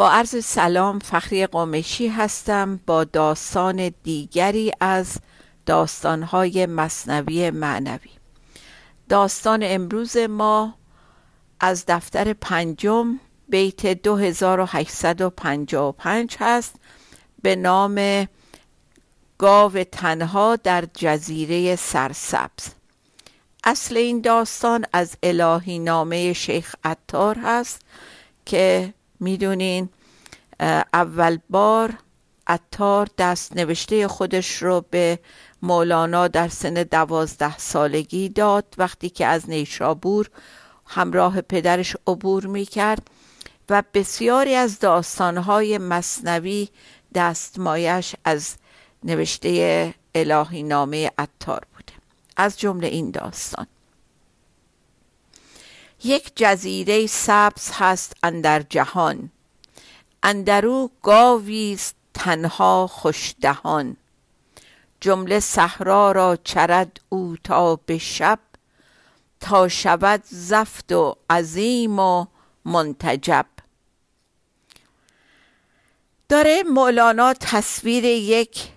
با عرض سلام فخری قمشی هستم با داستان دیگری از داستانهای مصنوی معنوی. داستان امروز ما از دفتر پنجم بیت 2855 هست به نام گاو تنها در جزیره سرسبز. اصل این داستان از الهی نامه شیخ عطار هست که می‌دونین اول بار عطار دست نوشته خودش رو به مولانا در سن دوازده سالگی داد. وقتی که از نیشابور همراه پدرش عبور می‌کرد و بسیاری از داستانهای مصنوی دستمایش از نوشته الهی نامه عطار بوده. از جمله این داستان. یک جزیره سبز هست اندر جهان. اندرو گاوی تنها خوشدهان. جمله صحرا را چرد او تا به شب تا شود زفت و عظیم و منتجب. داره مولانا تصویر یک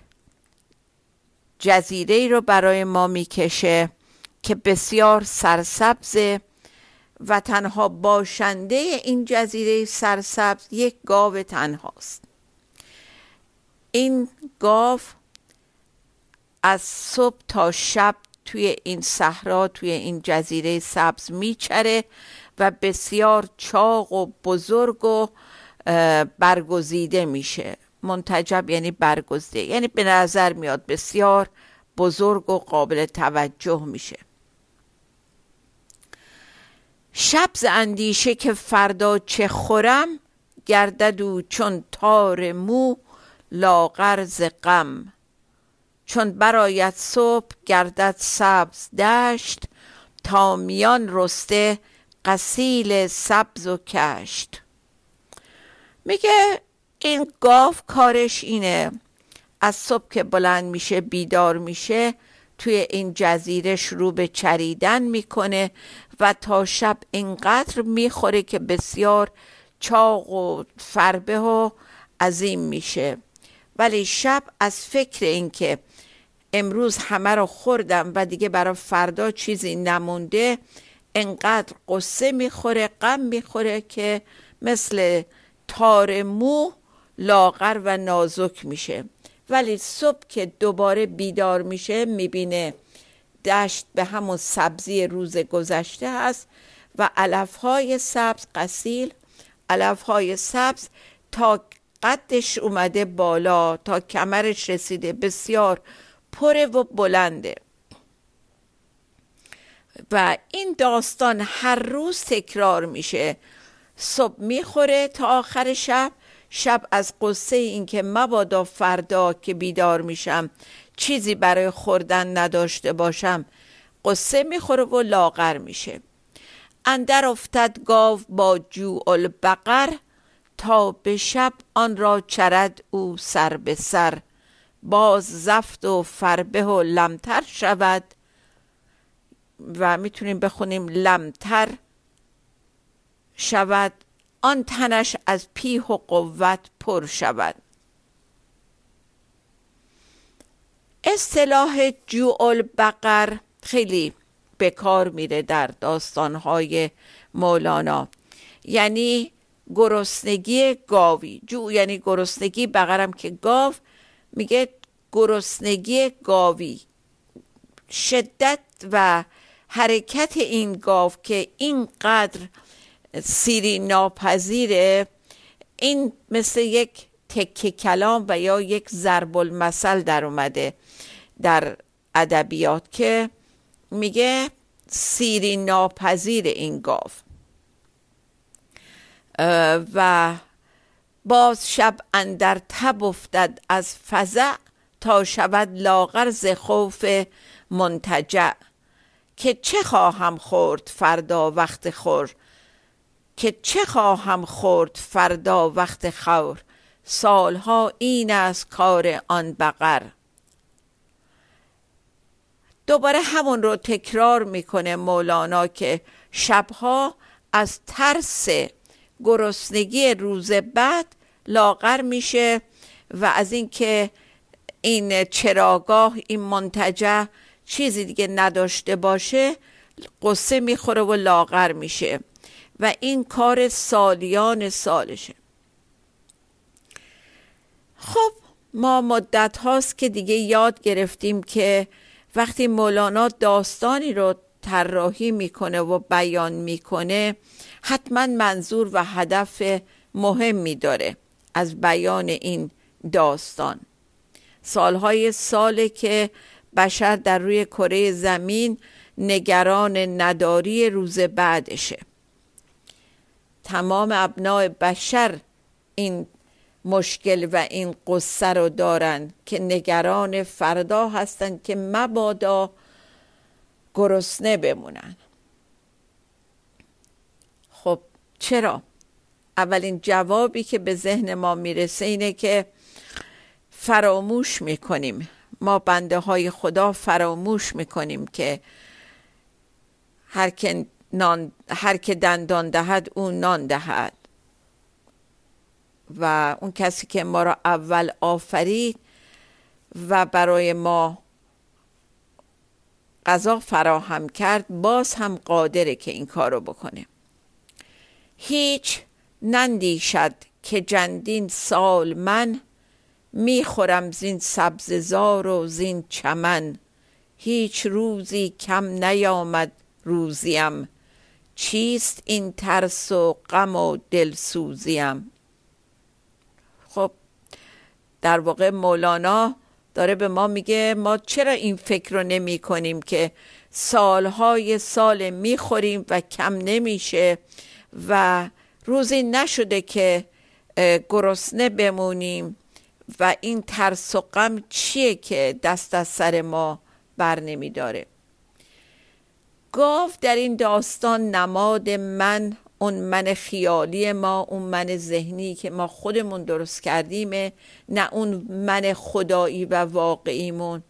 جزیره رو برای ما می‌کشه که بسیار سرسبزه و تنها باشنده این جزیره سرسبز یک گاو تنهاست. این گاو از صبح تا شب توی این صحرا توی این جزیره سبز میچره و بسیار چاق و بزرگ و برگزیده میشه. منتجب یعنی برگزیده یعنی به نظر میاد بسیار بزرگ و قابل توجه میشه. شب اندیشه که فردا چه خورم گردد او چون تار مو لاغر ز غم. چون برآید صبح گردد سبز دشت تا میان رسته قسیل سبز و کشت. میگه این گاو کارش اینه. از صبح که بلند میشه بیدار میشه توی این جزیره شروع به چریدن می‌کنه و تا شب اینقدر می‌خوره که بسیار چاق و فربه و عظیم میشه. ولی شب از فکر اینکه امروز همه رو خوردم و دیگه برای فردا چیزی نمونده انقدر قصه می‌خوره غم می‌خوره که مثل تار مو لاغر و نازک میشه. ولی صبح که دوباره بیدار میشه می‌بینه دشت به همون سبزی روز گذشته هست و علفهای سبز قسیل علفهای سبز تا قدش اومده بالا تا کمرش رسیده بسیار پره و بلنده. و این داستان هر روز تکرار میشه. صبح می‌خوره تا آخر شب شب از قصه اینکه مبادا فردا که بیدار میشم چیزی برای خوردن نداشته باشم. قصه می‌خوره و لاغر میشه. اندر افتد گاو با جو البقر تا به شب آن را چرد او سر به سر. باز زفت و فربه و لمتر شود. و می‌تونیم بخونیم لمتر شود. آن تنش از پیه و قوت پر شود. اصطلاح جوع بقر خیلی به کار میره در داستانهای مولانا. یعنی گرسنگی گاوی. جو یعنی گرسنگی بقرم که گاو میگه گرسنگی گاوی. شدت و حرکت این گاو که اینقدر سیری ناپذیره این مثل یک تکه کلام و یا یک ضرب المثل در اومده در ادبیات که میگه سیری ناپذیر این گاو. و باز شب اندر تب افتد از فزع تا شود لاغر ز خوف منتجع. که چه خواهم خورد فردا وقت خور؟ که چه خواهم خورد فردا وقت خور؟ سالها این است کار آن بقر. دوباره همون رو تکرار می‌کنه مولانا که شبها از ترس گرسنگی روز بعد لاغر میشه و از اینکه این چراگاه این منتجه چیزی دیگه نداشته باشه قصه می‌خوره و لاغر میشه. و این کار سالیان سالشه. خب ما مدت هاست که دیگه یاد گرفتیم که وقتی مولانا داستانی رو طراحی می‌کنه و بیان می‌کنه حتما منظور و هدف مهمی داره از بیان این داستان. سالهای ساله که بشر در روی کره زمین نگران نداری روز بعدشه. تمام ابناع بشر این مشکل و این قصه رو دارن که نگران فردا هستند که مبادا گرسنه بمونن خب چرا؟ اولین جوابی که به ذهن ما می‌رسه اینه که فراموش می‌کنیم ما بنده های خدا فراموش می‌کنیم که هر که, نان، هر که دندان دهد اون نان دهد. و اون کسی که ما را اول آفرید و برای ما غذا فراهم کرد باز هم قادره که این کار رو بکنه. هیچ نندیشد که جندین سال من می‌خورم زین سبززار و زین چمن. هیچ روزی کم نیامد روزیم. چیست این ترس و غم و دلسوزیم؟ خب در واقع مولانا داره به ما میگه ما چرا این فکر رو نمی کنیم که سالهای سال می‌خوریم و کم نمیشه و روزی نشده که گرسنه بمونیم و این ترس و غم چیه که دست از سر ما بر نمی داره گاو در این داستان نماد من اون من خیالی ما اون من ذهنی که ما خودمون درست کردیم نه اون من خدایی و واقعیمون.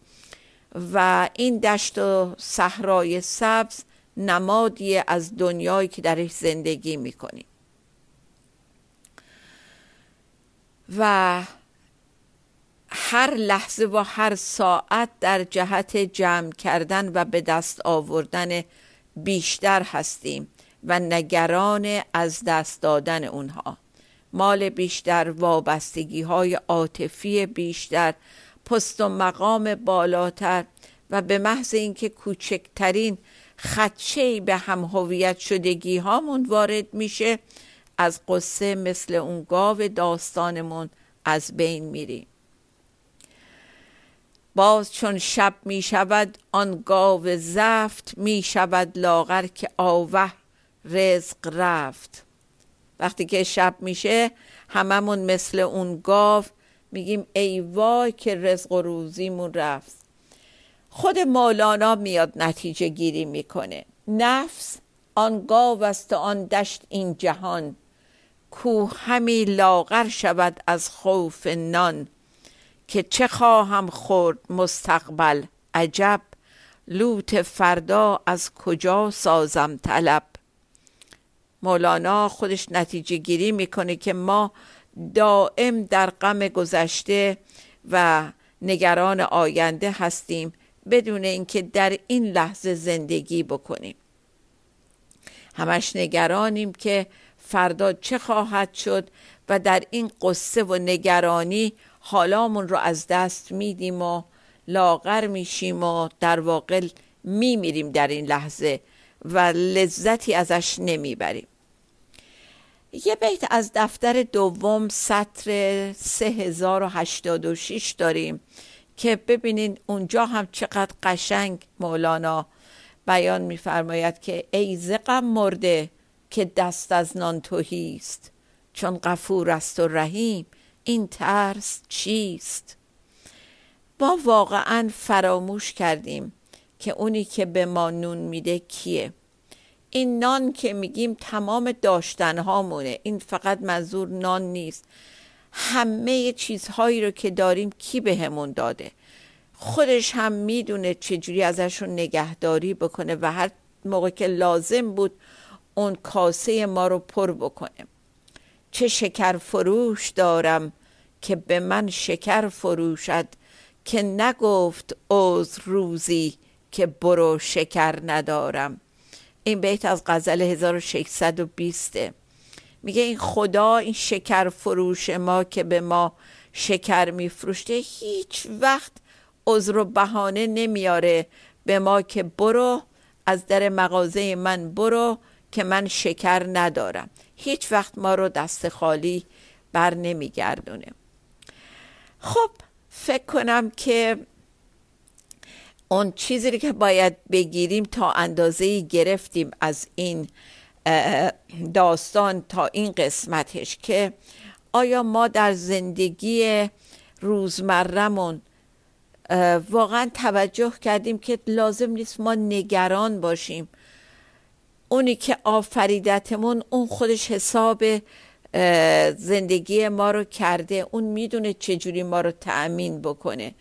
و این دشت و صحرای سبز نمادی از دنیایی که درش زندگی می‌کنیم. و هر لحظه و هر ساعت در جهت جمع کردن و به دست آوردن بیشتر هستیم و نگران از دست دادن اونها. مال بیشتر وابستگی های عاطفی بیشتر پست و مقام بالاتر و به محض اینکه کوچکترین خدشه به هم هویت شدگی هامون وارد میشه از قصه مثل اون گاو داستانمون از بین میریم. باز چون شب می شود آن گاو زفت می شود لاغر که آوه رزق رفت. وقتی که شب میشه هممون مثل اون گاو میگیم ای وای که رزق و روزیمون رفت. خود مولانا میاد نتیجه گیری می‌کنه. نفس آن گاو است آن دشت این جهان. کو همی لاغر شود از خوف نان. که چه خواهم خورد مستقبل عجب لوت فردا از کجا سازم طلب؟ مولانا خودش نتیجه گیری می‌کنه که ما دائم در غم گذشته و نگران آینده هستیم بدون اینکه در این لحظه زندگی بکنیم. همش نگرانیم که فردا چه خواهد شد و در این قصه و نگرانی حالامون رو از دست میدیم و لاغر میشیم و در واقع میمیریم در این لحظه و لذتی ازش نمی‌بریم. یه بیت از دفتر دوم سطر 3086 داریم که ببینین اونجا هم چقدر قشنگ مولانا بیان میفرماید که ای زقم مرده که دست از نان توهی است چون غفور است و رحیم. این ترس چیست؟ ما واقعا فراموش کردیم که اونی که به ما نون میده کیه. این نان که میگیم تمام داشتن هامونه این فقط منظور نان نیست. همه چیزهایی رو که داریم کی بهمون به داده؟ خودش هم می‌دونه چجوری ازشون نگهداری بکنه و هر موقع که لازم بود اون کاسه ما رو پر بکنه. چه شکر فروش دارم که به من شکر فروشد که نگفت اوز روزی که برو شکر ندارم. این بیت از غزل 1620 میگه این خدا این شکر فروش ما که به ما شکر میفروشته هیچ وقت عذر و بهانه نمیاره. به ما که برو از در مغازه من برو که من شکر ندارم. هیچ وقت ما رو دست خالی بر نمیگردونه. خب فکر کنم که اون چیزی که باید بگیریم تا اندازه گرفتیم از این داستان تا این قسمتش که آیا ما در زندگی روزمرمون واقعا توجه کردیم که لازم نیست ما نگران باشیم اونی که آفریدتمون اون خودش حساب زندگی ما رو کرده. اون می‌دونه چجوری ما رو تأمین بکنه.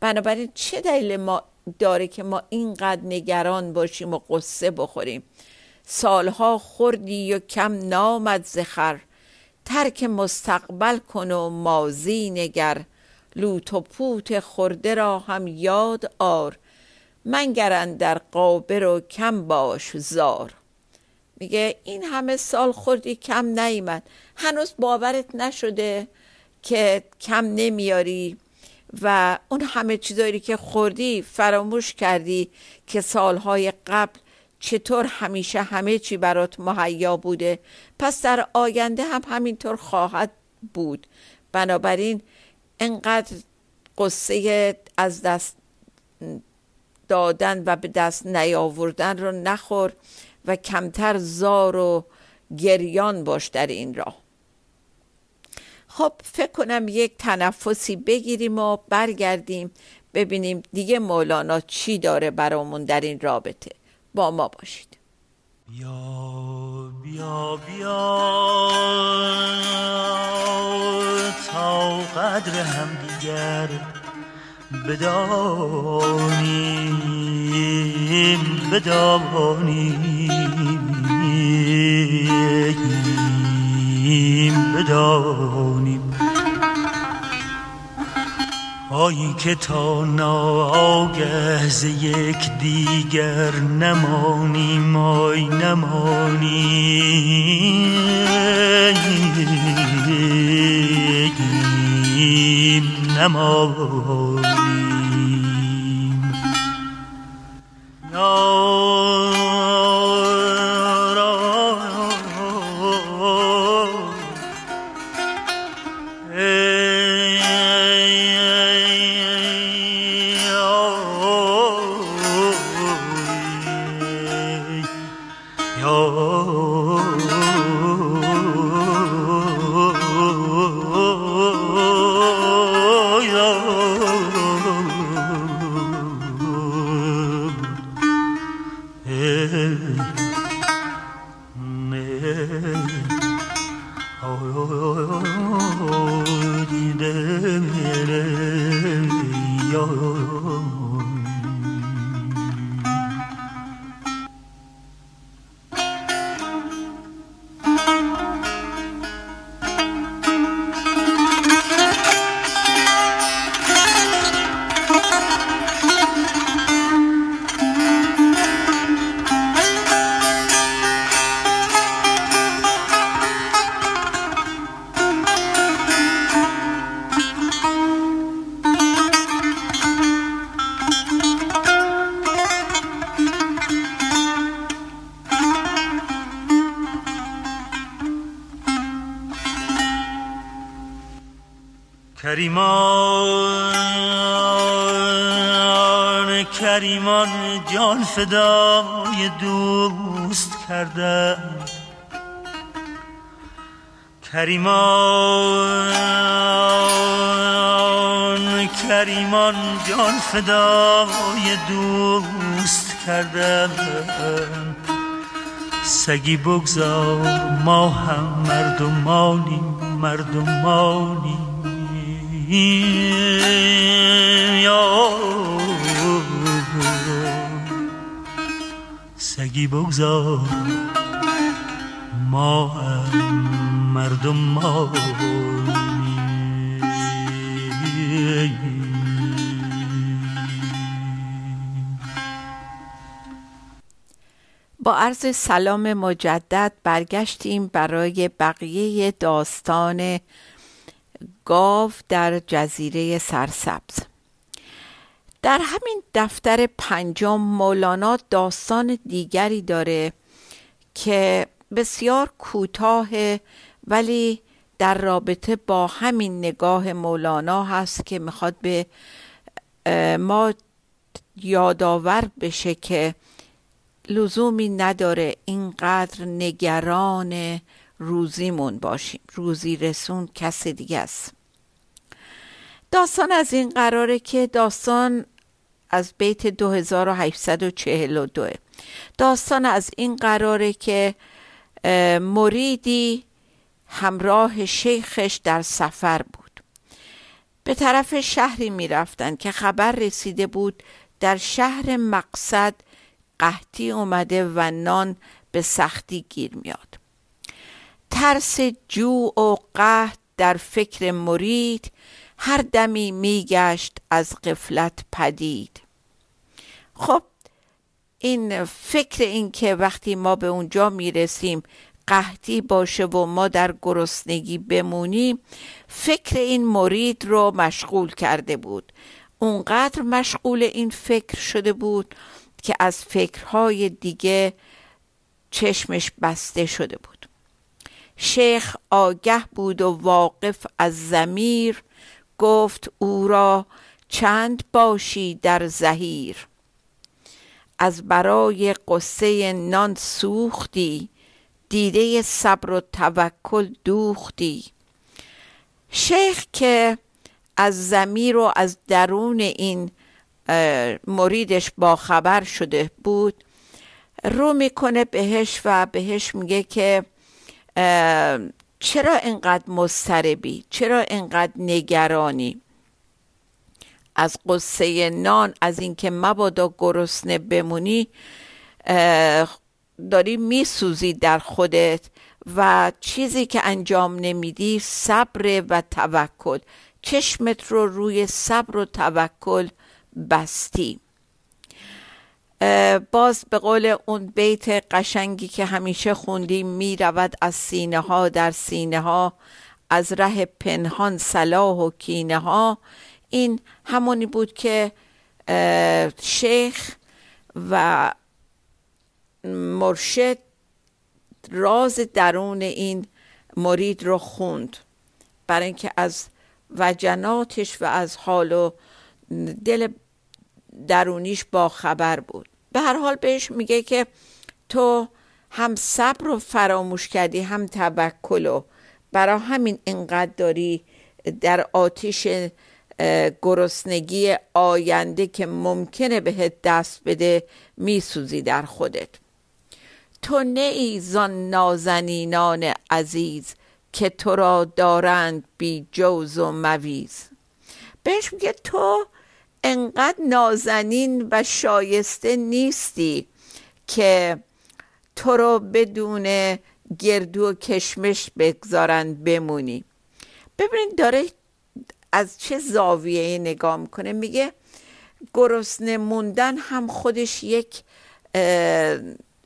بنابراین چه دلیل ما داره که ما اینقدر نگران باشیم و قصه بخوریم؟ سالها خوردی و کم نامد زخر ترک مستقبل کن و مازی نگر. لوت و پوت خورده را هم یاد آر. منگرن در قابر و کم باش زار. میگه این همه سال خوردی کم نیمد هنوز باورت نشده که کم نمیاری و اون همه چیزایی که خوردی فراموش کردی که سالهای قبل چطور همیشه همه چی برات مهیا بوده. پس در آینده هم همینطور خواهد بود. بنابراین انقدر قصه از دست دادن و به دست نیاوردن رو نخور. و کمتر زار و گریان باش در این راه. خب فکر کنم یک تنفسی بگیریم و برگردیم ببینیم دیگه مولانا چی داره برامون در این رابطه. با ما باشید. بیا بیا بیا تا قدر هم دیگر بدانیم بدانیم بدانیم. آیی که تا ناگه ز یک دیگر نمانیم آی نمانیم نمانیم. Oy oy oy oy oy Gidemeyerek Oy oy جان فدای دوست کردم. کریمان کریمان جان فدای دوست کردم. سگی بگذار ما هم مردمانیم مردمانیم سگی بگذار. ما هم مردمانیم با عرض سلام مجدد برگشتیم برای بقیه داستان گاو در جزیره سرسبز. در همین دفتر پنجم مولانا داستان دیگری داره که بسیار کوتاه ولی در رابطه با همین نگاه مولانا هست که می‌خواد به ما یادآور بشه که لزومی نداره اینقدر نگران روزیمون باشیم روزی رسون کس دیگه است. داستان از این قراره که داستان از بیت 2842 داستان از این قراره که مریدی همراه شیخش در سفر بود. به طرف شهری می رفتن که خبر رسیده بود در شهر مقصد قحطی اومده و نان به سختی گیر میاد. ترس جو و قحط در فکر مرید هر دمی میگشت از قفلت پدید. خب این فکر این که وقتی ما به اونجا می‌رسیم قحطی باشه و ما در گرسنگی بمونیم فکر این مرید رو مشغول کرده بود. اونقدر مشغول این فکر شده بود که از فکرهای دیگه چشمش بسته شده بود. شیخ آگه بود و واقف از زمیر گفت او را چند باشی در زهیر. از برای قصه نان سوختی دیده صبر و توکل دوختی. شیخ که از زمیر و از درون این مریدش با خبر شده بود رو می‌کنه بهش و بهش میگه که چرا اینقدر مضطربی؟ چرا اینقدر نگرانی؟ از قصه نان از اینکه مبادا گرسنه بمونی داری میسوزی در خودت و چیزی که انجام نمیدی صبر و توکل. چشمت رو روی صبر و توکل بستی. باز به قول اون بیت قشنگی که همیشه خوندیم می رود از سینه ها در سینه ها از ره پنهان صلاح و کینه ها. این همونی بود که شیخ و مرشد راز درون این مرید رو خوند. برای اینکه از وجناتش و از حال و دل درونیش با خبر بود. به هر حال بهش میگه که تو هم صبر رو فراموش کردی هم توکل و برا همین اینقدر داری در آتیش گرسنگی آینده که ممکنه بهت دست بده میسوزی در خودت. تو نه ایزان نازنینان عزیز که تو را دارند بی جوز و مویز. بهش میگه تو انقدر نازنین و شایسته نیستی که تو رو بدون گردو و کشمش بگذارند بمونی. ببینید داره از چه زاویه نگاه می‌کنه؟ میگه گرسنه موندن هم خودش یک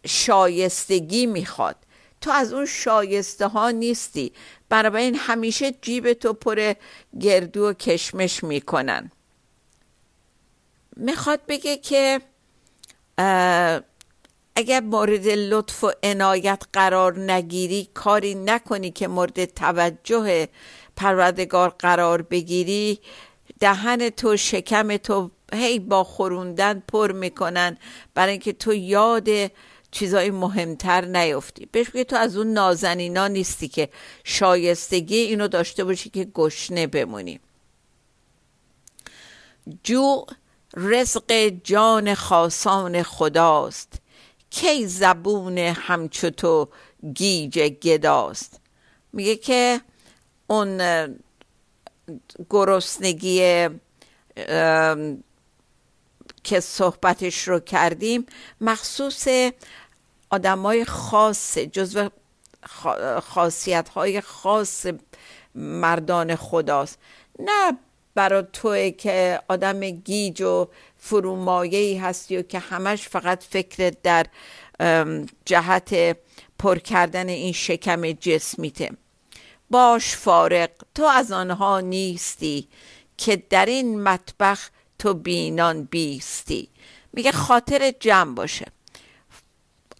شایستگی می‌خواد. تو از اون شایسته ها نیستی. بنابراین همیشه جیب تو پر گردو و کشمش می‌کنن. می‌خواد بگه که اگر مورد لطف و عنایت قرار نگیری کاری نکنی که مورد توجه پروردگار قرار بگیری. دهن تو شکم تو هی با خوروندن پر می‌کنن. برای اینکه تو یاد چیزای مهمتر نیفتی. بهش بگه تو از اون نازنینا نیستی که شایستگی اینو داشته باشی که گشنه بمونی. جو رزق جان خاصان خداست. کی زبون همچو تو گیج گداست. میگه که اون گرسنگی که صحبتش رو کردیم مخصوص آدمای خاص جزو خاصیت های خاص مردان خداست. نه برای توی که آدم گیج و فرومایه هستی و که همش فقط فکر در جهت پر کردن این شکم جسمیته باش فارق تو از آنها نیستی که در این مطبخ تو بینان بیستی. میگه خاطر جمع باشه.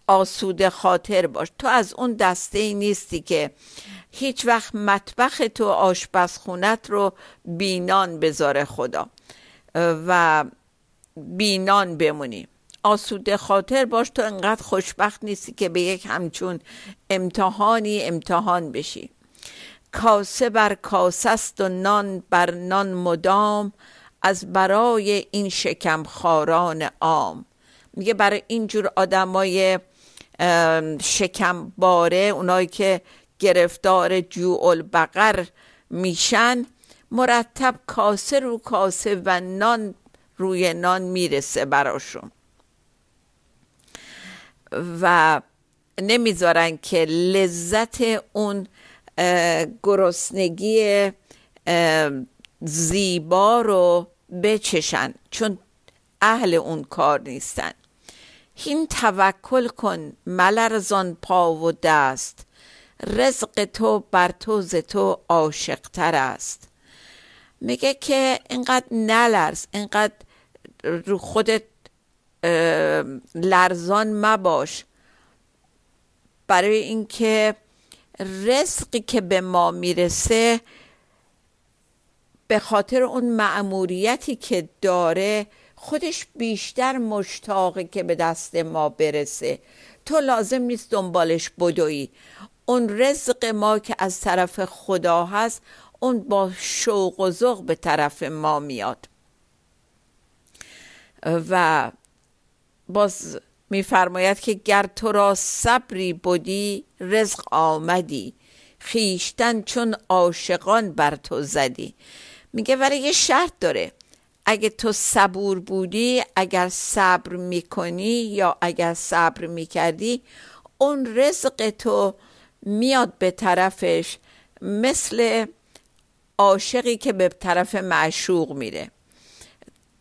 آسوده خاطر باش. تو از اون دسته ای نیستی که هیچ وقت مطبخ تو آشپزخونت رو بینان بذاره خدا. و بینان بمونی. آسوده خاطر باش تو انقدر خوشبخت نیستی که به یک همچون امتحانی امتحان بشی. کاسه بر کاسه است و نان بر نان مدام از برای این شکم خاران عام. میگه برای اینجور آدمای شکم باره اونایی که گرفتار جوع بقر میشن مرتب کاسه رو کاسه و نان روی نان می‌رسه براشون. و نمی‌ذارن که لذت اون گرسنگی زیبا رو بچشن چون اهل اون کار نیستن. هین توکل کن ملرزان پا و دست. رزق تو بر تو ز تو عاشقتر است. میگه که اینقدر نلرز اینقدر رو خودت لرزان مباش. برای اینکه رزقی که به ما می‌رسه به خاطر اون معموریتی که داره خودش بیشتر مشتاقه که به دست ما برسه. تو لازم نیست دنبالش بدوی. اون رزق ما که از طرف خدا هست اون با شوق و ذوق به طرف ما میاد. و باز میفرماید که گر تو را صبری بودی رزق آمدی. خیشتن چون عاشقان بر تو زدی. میگه ولی یه شرط داره. اگه تو صبور بودی اگر صبر می‌کنی یا اگر صبر می‌کردی اون رزق تو میاد به طرفش مثل عاشقی که به طرف معشوق میره.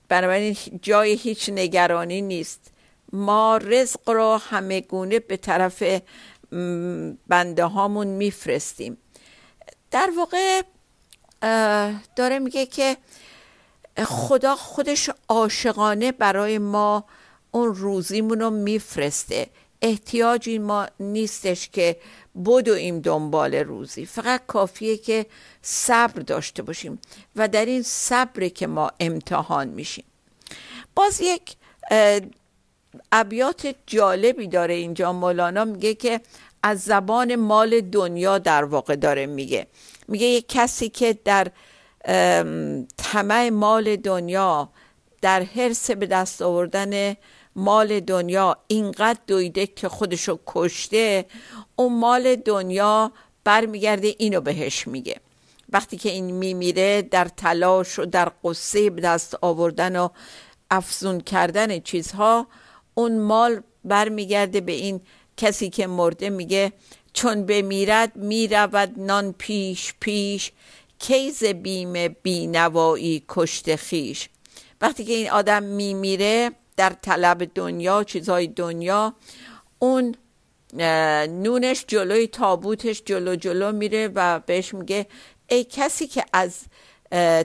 بنابراین جای هیچ نگرانی نیست. ما رزق رو همه گونه به طرف بنده هامون میفرستیم. در واقع داره میگه که خدا خودش عاشقانه برای ما اون روزیمون رو میفرسته. احتیاجی ما نیستش که بدویم دنبال روزی. فقط کافیه که صبر داشته باشیم و در این صبر که ما امتحان میشیم. باز یک ابیات جالبی داره اینجا. مولانا میگه که از زبان مال دنیا در واقع داره میگه. میگه یک کسی که در طمع مال دنیا در حرس به دست آوردن مال دنیا اینقدر دویده که خودشو کشته اون مال دنیا برمیگرده اینو بهش میگه. وقتی که این میمیره در تلاش و در قصه به دست آوردن و افزون کردن چیزها اون مال برمیگرده به این کسی که مرده میگه چون بمیرد می‌رود نان پیش پیش. کیز بیم بینوایی کشت خیش وقتی که این آدم میمیره در طلب دنیا چیزهای دنیا اون نونش جلوی تابوتش جلو جلو میره و بهش میگه ای کسی که از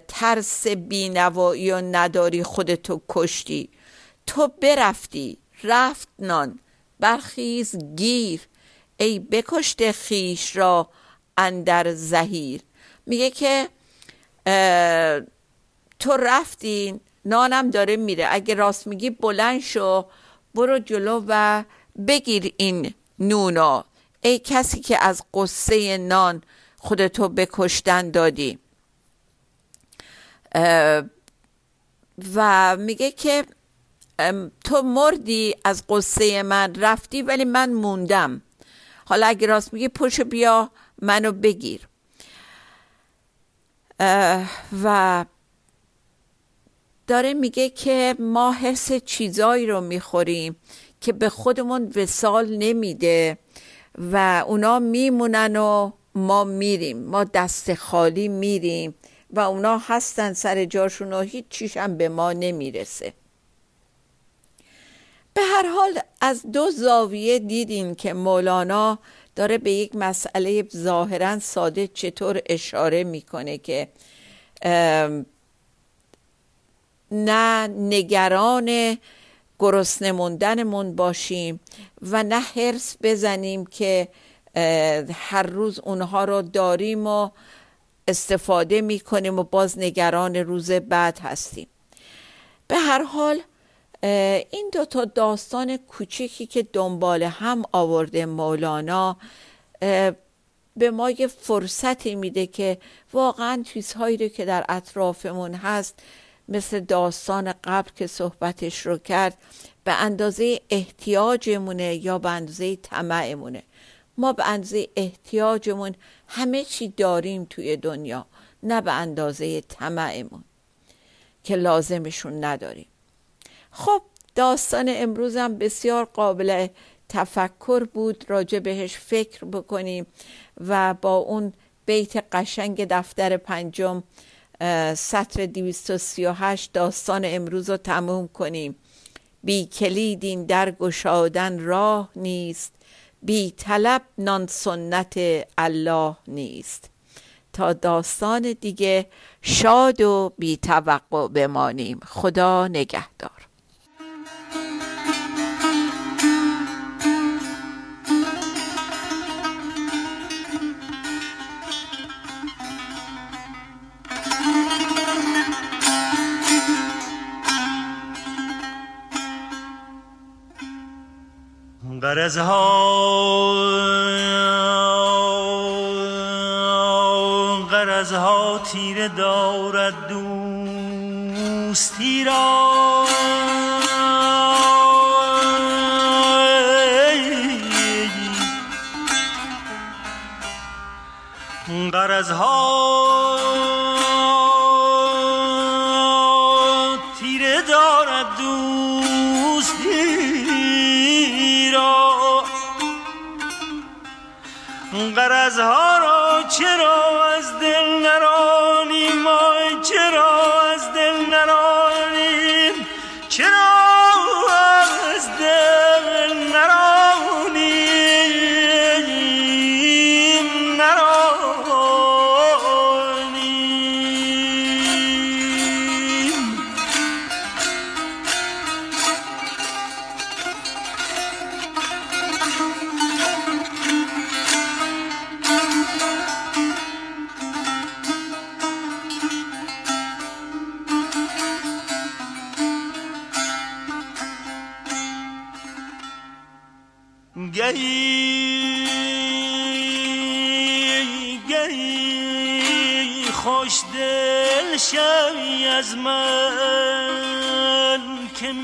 ترس بینوایی و نداری خودتو کشتی. تو برفتی رفت نان برخیز گیر. ای بکشت خیش را اندر زهیر. میگه که تو رفتین نانم داره میره. اگه راست میگی بلند شو برو جلو و بگیر این نونو ای کسی که از قصه نان خودتو به کشتن دادی و میگه که تو مردی از قصه من رفتی ولی من موندم. حالا اگه راست میگه پشت بیا منو بگیر. و داره میگه که ما حس چیزایی رو می‌خوریم که به خودمون وسال نمیده و اونا میمونن و ما میریم ما دست خالی میریم و اونا هستن سر جاشون و هیچ چیش هم به ما نمی‌رسه. به هر حال از دو زاویه دیدیم که مولانا داره به یک مسئله ظاهرا ساده چطور اشاره می‌کنه که نه نگران گرسنه موندنمون باشیم و نه حرس بزنیم که هر روز اونها رو داریم و استفاده می‌کنیم و باز نگران روز بعد هستیم. به هر حال این دو تا داستان کوچکی که دنبال هم آورده مولانا به ما یه فرصتی میده که واقعا چیزهایی رو که در اطرافمون هست مثل داستان قبل که صحبتش رو کرد به اندازه احتیاجمونه یا به اندازه طمعمونه. ما به اندازه احتیاجمون همه چی داریم توی دنیا نه به اندازه طمعمون که لازمشون نداریم. خب داستان امروزم بسیار قابل تفکر بود. راجع بهش فکر بکنیم و با اون بیت قشنگ دفتر پنجم سطر 238 داستان امروز رو تموم کنیم. بی کلید این در گشادن راه نیست بی طلب نان سنت الله نیست. تا داستان دیگه شاد و بی توقع بمانیم. خدا نگهدار. غرزها غرزها تیره دارد دوستی را. غرزها غرزها را چرا از دل نرانی ما؟ چرا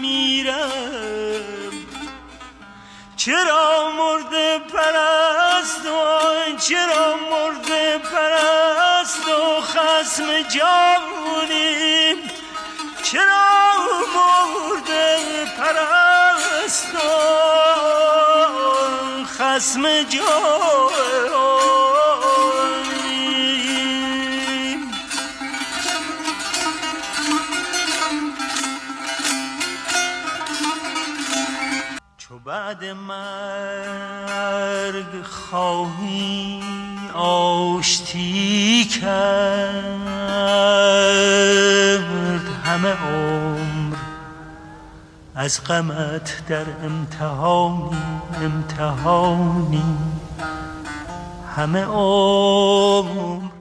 میرم. چرا مرده پرست و چرا مرده پرست و خسم جانیم چرا مرده پرست و خسم جانیم بعد مرگ خواهی آشتی کرد. همه عمر از غمت در امتحانی امتحانی. همه عمر